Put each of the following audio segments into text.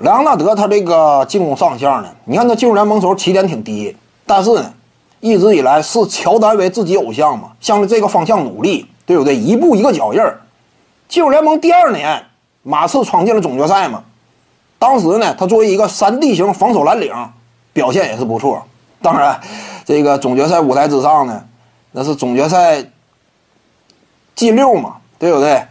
莱昂纳德他这个进攻上项呢，你看他进入联盟时候起点挺低，但是呢，一直以来是乔丹为自己偶像嘛，向着这个方向努力，对不对？一步一个脚印儿。进入联盟第二年，马刺闯进了总决赛嘛，当时呢，他作为一个三 D 型防守蓝领，表现也是不错。当然，这个总决赛舞台之上呢，那是总决赛 G 六嘛，对不对？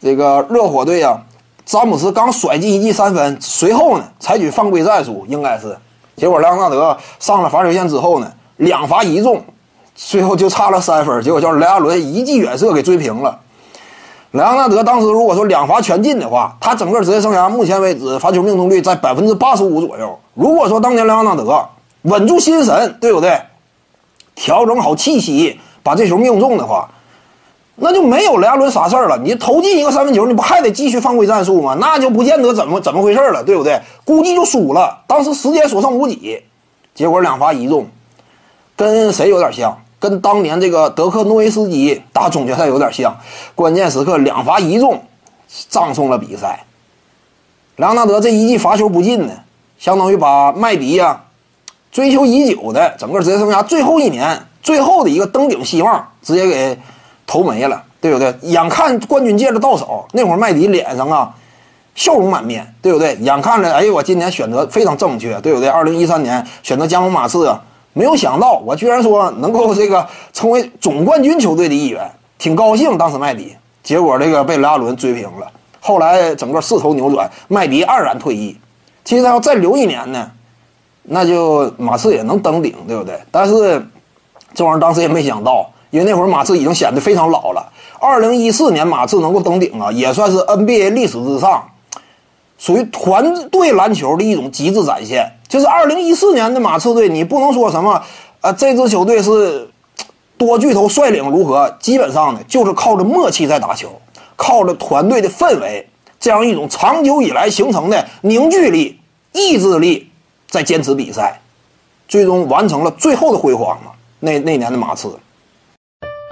这个热火队啊。詹姆斯刚甩进一记三分，随后呢采取犯规战术，应该是。结果莱昂纳德上了罚球线之后呢，两罚一中，最后就差了三分，结果叫莱阿伦一记远射给追平了。莱昂纳德当时如果说两罚全进的话，他整个职业生涯目前为止罚球命中率在百分之八十五左右。如果说当年莱昂纳德稳住心神，对不对？调整好气息，把这球命中的话。那就没有莱阿伦啥事儿了。你投进一个三分球，你不还得继续犯规战术吗？那就不见得怎么怎么回事了，对不对？估计就输了。当时时间所剩无几，结果两罚一中，跟谁有点像？跟当年这个德克诺维斯基打总决赛有点像。关键时刻两罚一中，葬送了比赛。莱昂纳德这一记罚球不进呢，相当于把麦迪呀追求已久的整个职业生涯最后一年最后的一个登顶希望直接给。投没了，对不对？眼看冠军戒指到手，那会儿麦迪脸上啊，笑容满面，对不对？眼看着，哎呦，我今年选择非常正确，对不对？二零一三年选择加盟马刺啊，没有想到我居然说能够这个成为总冠军球队的一员，挺高兴。当时麦迪，结果这个被雷阿伦追平了。后来整个势头扭转，麦迪黯然退役。其实他要再留一年呢，那就马刺也能登顶，对不对？但是这玩意儿当时也没想到。因为那会儿马刺已经显得非常老了。二零一四年马刺能够登顶啊，也算是 NBA 历史之上属于团队篮球的一种极致展现。就是二零一四年的马刺队，你不能说什么，呃，这支球队是多巨头率领如何，基本上呢就是靠着默契在打球，靠着团队的氛围，这样一种长久以来形成的凝聚力、意志力，在坚持比赛，最终完成了最后的辉煌嘛。那那年的马刺。